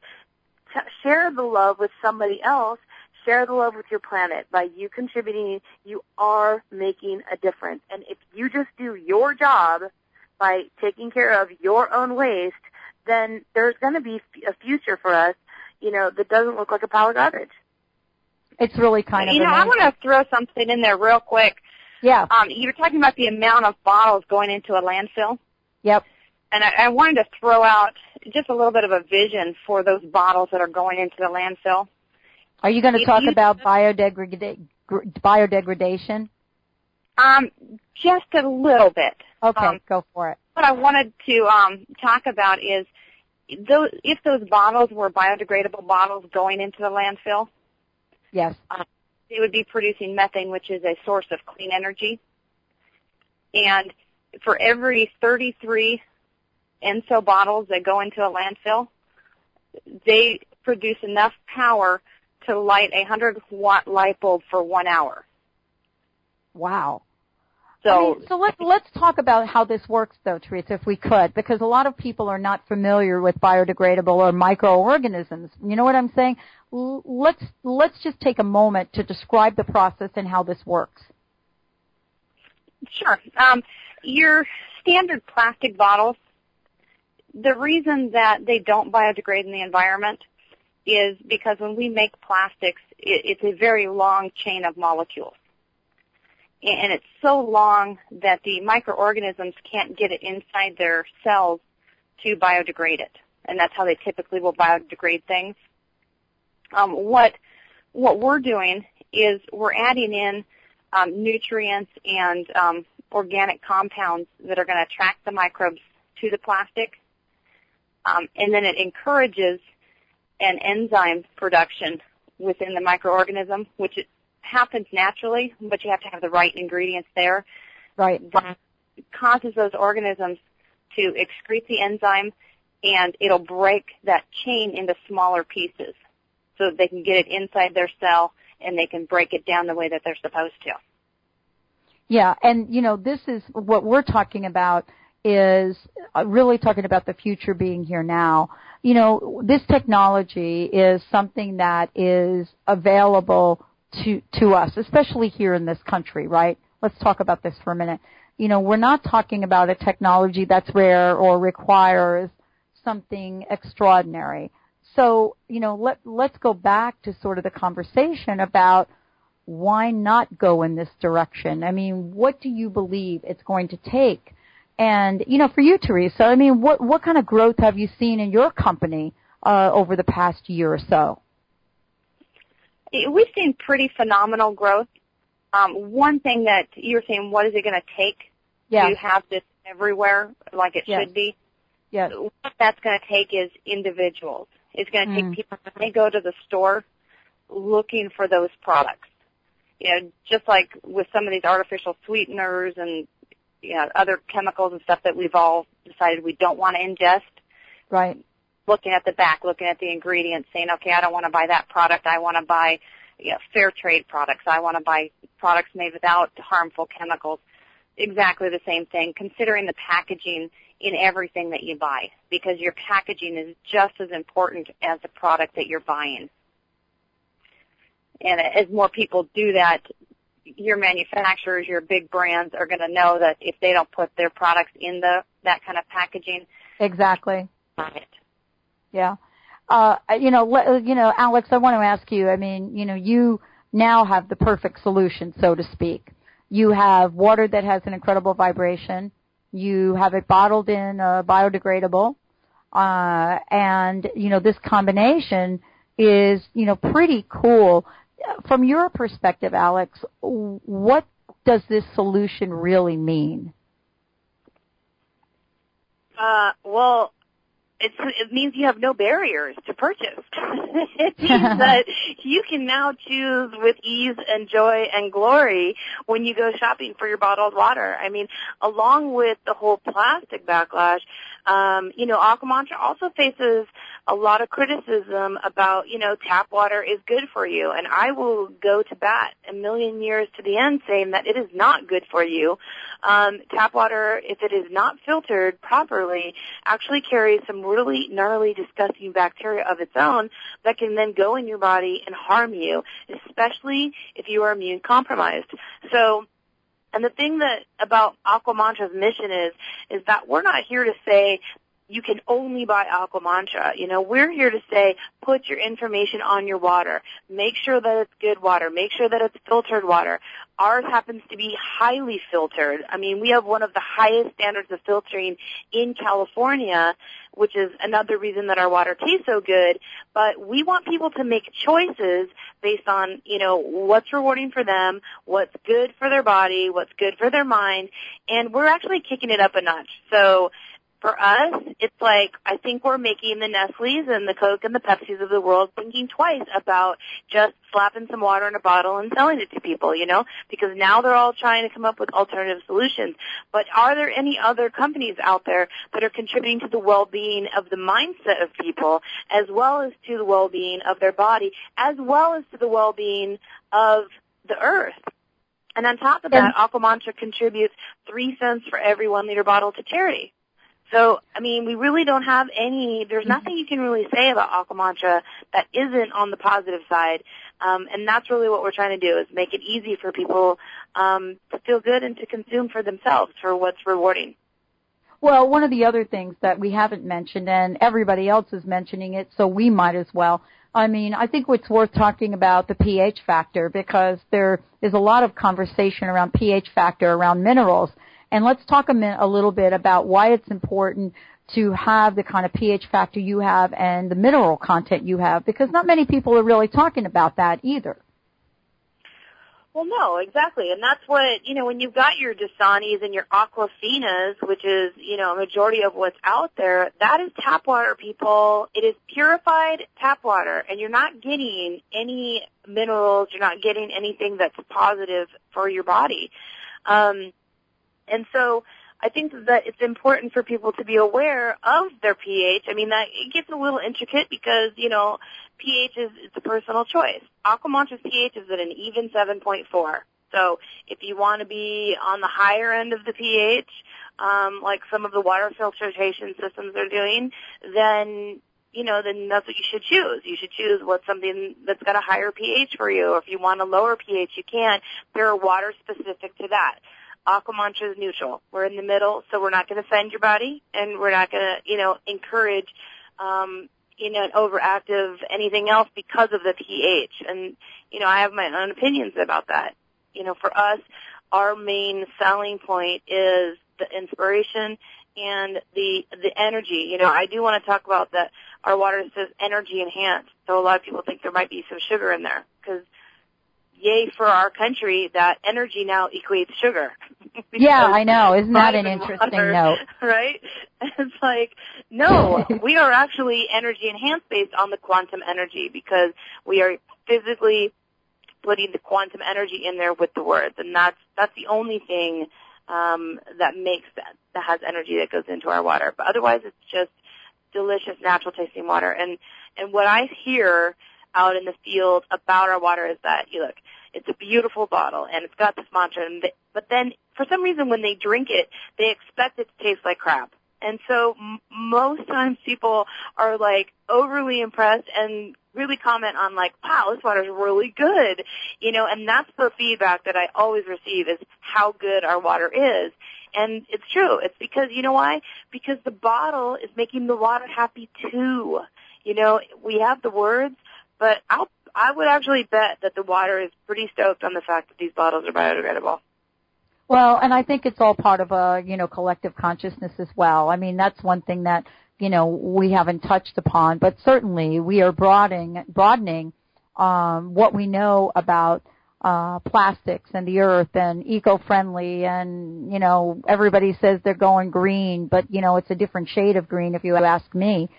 t- share the love with somebody else. Share the love with your planet. By you contributing, you are making a difference. And if you just do your job by taking care of your own waste, then there's going to be a future for us, you know, that doesn't look like a pile of garbage. It's really kind of. You know, amazing. I want to throw something in there real quick. Yeah. Um, you were talking about the amount of bottles going into a landfill. Yep. And I, I wanted to throw out just a little bit of a vision for those bottles that are going into the landfill. Are you going to If talk you- about biodegrada- biodegradation? Um, just a little bit. Okay, Um, go for it. what I wanted to um, talk about is those, if those bottles were biodegradable bottles going into the landfill, Yes. Um, they would be producing methane, which is a source of clean energy. And for every 33 ENSO bottles that go into a landfill, they produce enough power to light a 100 watt light bulb for one hour. Wow. So, I mean, so let's let's talk about how this works, though, Teresa, if we could, because a lot of people are not familiar with biodegradable or microorganisms. You know what I'm saying? L- let's let's just take a moment to describe the process and how this works. Sure. Um, your standard plastic bottles, the reason that they don't biodegrade in the environment is because when we make plastics, it, it's a very long chain of molecules. And it's so long that the microorganisms can't get it inside their cells to biodegrade it. And that's how they typically will biodegrade things. Um, what, what we're doing is we're adding in um, nutrients and um, organic compounds that are going to attract the microbes to the plastic. Um, and then it encourages an enzyme production within the microorganism, which happens naturally, but you have to have the right ingredients there. Right. That causes those organisms to excrete the enzyme, and it'll break that chain into smaller pieces so that they can get it inside their cell and they can break it down the way that they're supposed to. Yeah, and you know, this is what we're talking about is uh, really talking about the future being here now. You know, this technology is something that is available to to us, especially here in this country, right? Let's talk about this for a minute. You know, we're not talking about a technology that's rare or requires something extraordinary. So, you know, let let's go back to sort of the conversation about why not go in this direction? I mean, what do you believe it's going to take? And you know, for you, Teresa, I mean, what what kind of growth have you seen in your company uh, over the past year or so? We've seen pretty phenomenal growth. Um, one thing that you were saying, what is it going to take Yeah. to have this everywhere like it Yes. should be? Yes. What that's going to take is individuals. It's going to Mm. take people when they go to the store looking for those products. You know, just like with some of these artificial sweeteners and you know other chemicals and stuff that we've all decided we don't want to ingest. Right. Looking at the back, looking at the ingredients, saying, okay, I don't want to buy that product. I want to buy you know, fair trade products. I want to buy products made without harmful chemicals. Exactly the same thing. Considering the packaging in everything that you buy because your packaging is just as important as the product that you're buying. And as more people do that, your manufacturers, your big brands are going to know that if they don't put their products in the that kind of packaging, Exactly. buy it. Yeah. Uh, you know, you know, Alex, I want to ask you. I mean, you know, you now have the perfect solution, so to speak. You have water that has an incredible vibration. You have it bottled in uh, biodegradable, uh, and you know this combination is you know pretty cool. From your perspective, Alex, what does this solution really mean? Uh, well, it's, it means you have no barriers to purchase. it means that you can now choose with ease and joy and glory when you go shopping for your bottled water. I mean, along with the whole plastic backlash, um, you know, Aqua Mantra also faces a lot of criticism about, you know, tap water is good for you. And I will go to bat a million years to the end saying that it is not good for you. Um, tap water, if it is not filtered properly, actually carries some really gnarly, disgusting bacteria of its own that can then go in your body and harm you, especially if you are immune compromised. So, and the thing that about Aqua Mantra's mission is, is that we're not here to say you can only buy Aqua Mantra. You know, we're here to say put your information on your water. Make sure that it's good water. Make sure that it's filtered water. Ours happens to be highly filtered. I mean, we have one of the highest standards of filtering in California, which is another reason that our water tastes so good. But we want people to make choices based on, you know, what's rewarding for them, what's good for their body, what's good for their mind, and we're actually kicking it up a notch. So, for us, it's like I think we're making the Nestle's and the Coke and the Pepsis of the world thinking twice about just slapping some water in a bottle and selling it to people, you know, because now they're all trying to come up with alternative solutions. But are there any other companies out there that are contributing to the well-being of the mindset of people as well as to the well-being of their body as well as to the well-being of the earth? And on top of that, Aqua Mantra contributes three cents for every one liter bottle to charity. So, I mean, we really don't have any, there's mm-hmm. nothing you can really say about Aqua Mantra that isn't on the positive side. Um, and that's really what we're trying to do is make it easy for people um, to feel good and to consume for themselves for what's rewarding. Well, one of the other things that we haven't mentioned, and everybody else is mentioning it, so we might as well. I mean, I think it's worth talking about the pH factor because there is a lot of conversation around pH factor around minerals. And let's talk a, minute, a little bit about why it's important to have the kind of pH factor you have and the mineral content you have because not many people are really talking about that either. Well, no, exactly. And that's what, you know, when you've got your Dasanis and your Aquafinas, which is, you know, a majority of what's out there, that is tap water, people. It is purified tap water, and you're not getting any minerals, you're not getting anything that's positive for your body. Um, and so I think that it's important for people to be aware of their pH. I mean, that it gets a little intricate because, you know, pH is it's a personal choice. Aqua Mantra's pH is at an even 7.4. So if you want to be on the higher end of the pH, um, like some of the water filtration systems are doing, then you know, then that's what you should choose. You should choose what's something that's got a higher pH for you. If you want a lower pH, you can. There are water specific to that. Aqua Mantra is neutral. We're in the middle, so we're not going to offend your body, and we're not going to, you know, encourage, um, you know, an overactive anything else because of the pH. And you know, I have my own opinions about that. You know, for us, our main selling point is the inspiration and the the energy. You know, I do want to talk about that. Our water says energy enhanced, so a lot of people think there might be some sugar in there because yay for our country that energy now equates sugar. yeah, I know. Isn't that an interesting water, note? Right? It's like, no, we are actually energy enhanced based on the quantum energy because we are physically putting the quantum energy in there with the words, and that's that's the only thing um, that makes that that has energy that goes into our water. But otherwise, it's just delicious, natural tasting water. And and what I hear out in the field about our water is that you look, it's a beautiful bottle and it's got this mantra, and they, but then for some reason when they drink it, they expect it to taste like crap. And so m- most times people are like overly impressed and really comment on like, wow, this water is really good. You know, and that's the feedback that I always receive is how good our water is. And it's true. It's because, you know why? Because the bottle is making the water happy too. You know, we have the words, but I'll, I would actually bet that the water is pretty stoked on the fact that these bottles are biodegradable. Well, and I think it's all part of a, you know, collective consciousness as well. I mean, that's one thing that, you know, we haven't touched upon, but certainly we are broadening, broadening, um, what we know about, uh, plastics and the earth and eco-friendly and, you know, everybody says they're going green, but, you know, it's a different shade of green if you ask me.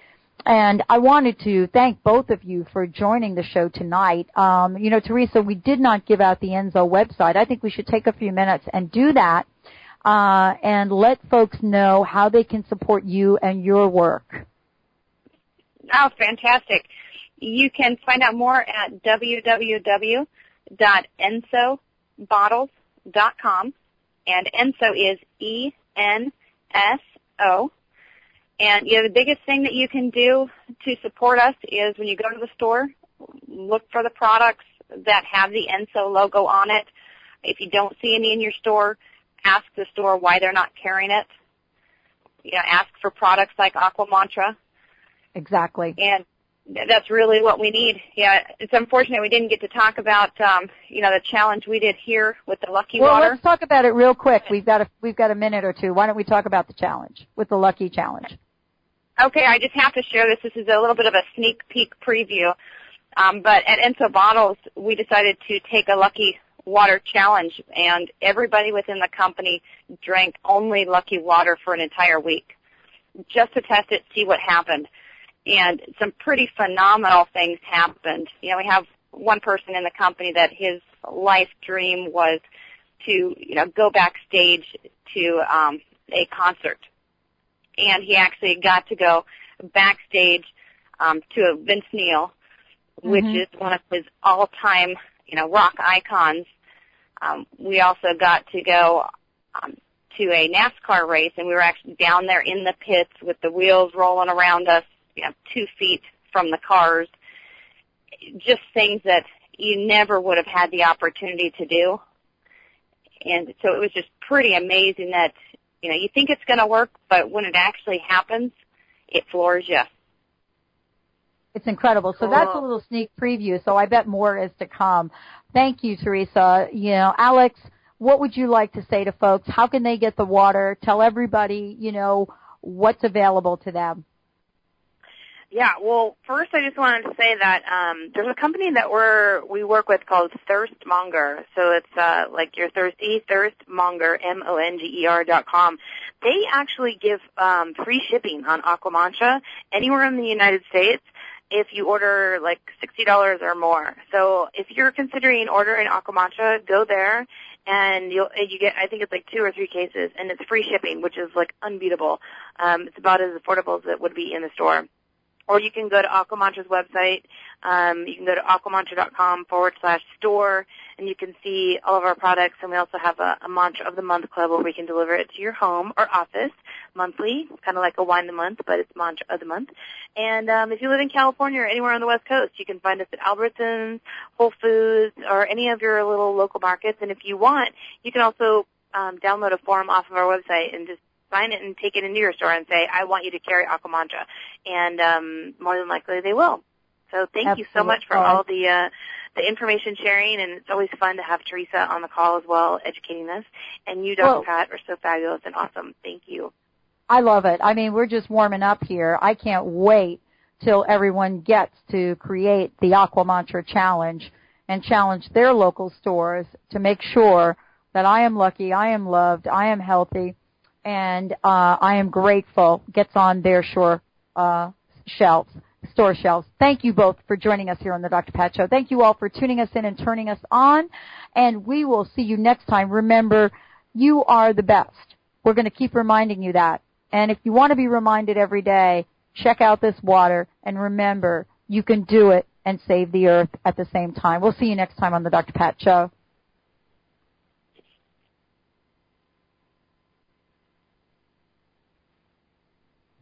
And I wanted to thank both of you for joining the show tonight. Um, you know, Teresa, we did not give out the Enso website. I think we should take a few minutes and do that uh, and let folks know how they can support you and your work. Oh, fantastic. You can find out more at www.ensobottles.com. And ENSO is E-N-S-O. And you know, the biggest thing that you can do to support us is when you go to the store, look for the products that have the ENSO logo on it. If you don't see any in your store, ask the store why they're not carrying it. You know, ask for products like Aqua Mantra. Exactly. And that's really what we need. Yeah, it's unfortunate we didn't get to talk about um, you know the challenge we did here with the Lucky well, Water. let's talk about it real quick. We've got a we've got a minute or two. Why don't we talk about the challenge with the Lucky Challenge? Okay, I just have to share this. This is a little bit of a sneak peek preview. Um, but at Enso Bottles, we decided to take a Lucky Water challenge, and everybody within the company drank only Lucky Water for an entire week, just to test it, see what happened. And some pretty phenomenal things happened. You know, we have one person in the company that his life dream was to, you know, go backstage to um, a concert and he actually got to go backstage um, to a Vince Neil, which mm-hmm. is one of his all-time, you know, rock icons. Um, we also got to go um, to a NASCAR race, and we were actually down there in the pits with the wheels rolling around us, you know, two feet from the cars. Just things that you never would have had the opportunity to do. And so it was just pretty amazing that you know, you think it's going to work, but when it actually happens, it floors you. It's incredible. So that's a little sneak preview. So I bet more is to come. Thank you, Teresa. You know, Alex, what would you like to say to folks? How can they get the water? Tell everybody, you know, what's available to them. Yeah, well, first I just wanted to say that um, there's a company that we're we work with called Thirstmonger. So it's uh, like you're thirsty, Thirstmonger, M O N G E R dot com. They actually give um, free shipping on Aqua Mantra anywhere in the United States if you order like sixty dollars or more. So if you're considering ordering Aqua Mantra, go there and you'll you get I think it's like two or three cases and it's free shipping, which is like unbeatable. Um, it's about as affordable as it would be in the store or you can go to Aquamantra's website. Um, you can go to aquamantra.com forward slash store, and you can see all of our products. And we also have a, a mantra of the month club where we can deliver it to your home or office monthly, kind of like a wine the month, but it's mantra of the month. And um, if you live in California or anywhere on the West Coast, you can find us at Albertsons, Whole Foods, or any of your little local markets. And if you want, you can also um, download a form off of our website and just sign it and take it into your store and say, I want you to carry Aqua Mantra. And um, more than likely they will. So thank Absolutely. you so much for all the uh, the information sharing, and it's always fun to have Teresa on the call as well, educating us. And you, Dr. Well, Pat, are so fabulous and awesome. Thank you. I love it. I mean, we're just warming up here. I can't wait till everyone gets to create the Aqua Mantra Challenge and challenge their local stores to make sure that I am lucky, I am loved, I am healthy, and uh, I am grateful gets on their shore uh, shelves, store shelves. Thank you both for joining us here on the Dr. Pat Show. Thank you all for tuning us in and turning us on, and we will see you next time. Remember, you are the best. We're going to keep reminding you that. And if you want to be reminded every day, check out this water and remember, you can do it and save the earth at the same time. We'll see you next time on the Dr. Pat Show.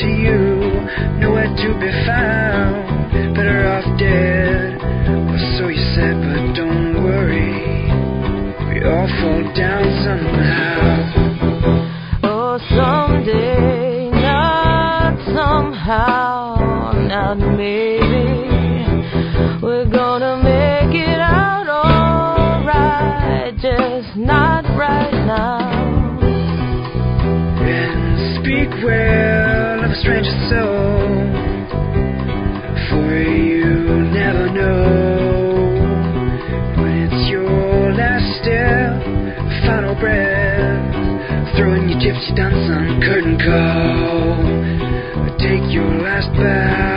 your you, nowhere to be found. Better off dead, or so you said, but don't worry. We all fall down somehow. Oh, someday, not somehow, not maybe. We're gonna make it out alright, just not right now. And speak well stranger's soul. For you never know when it's your last step, final breath. Throwing your gypsy dance on curtain call. Take your last bow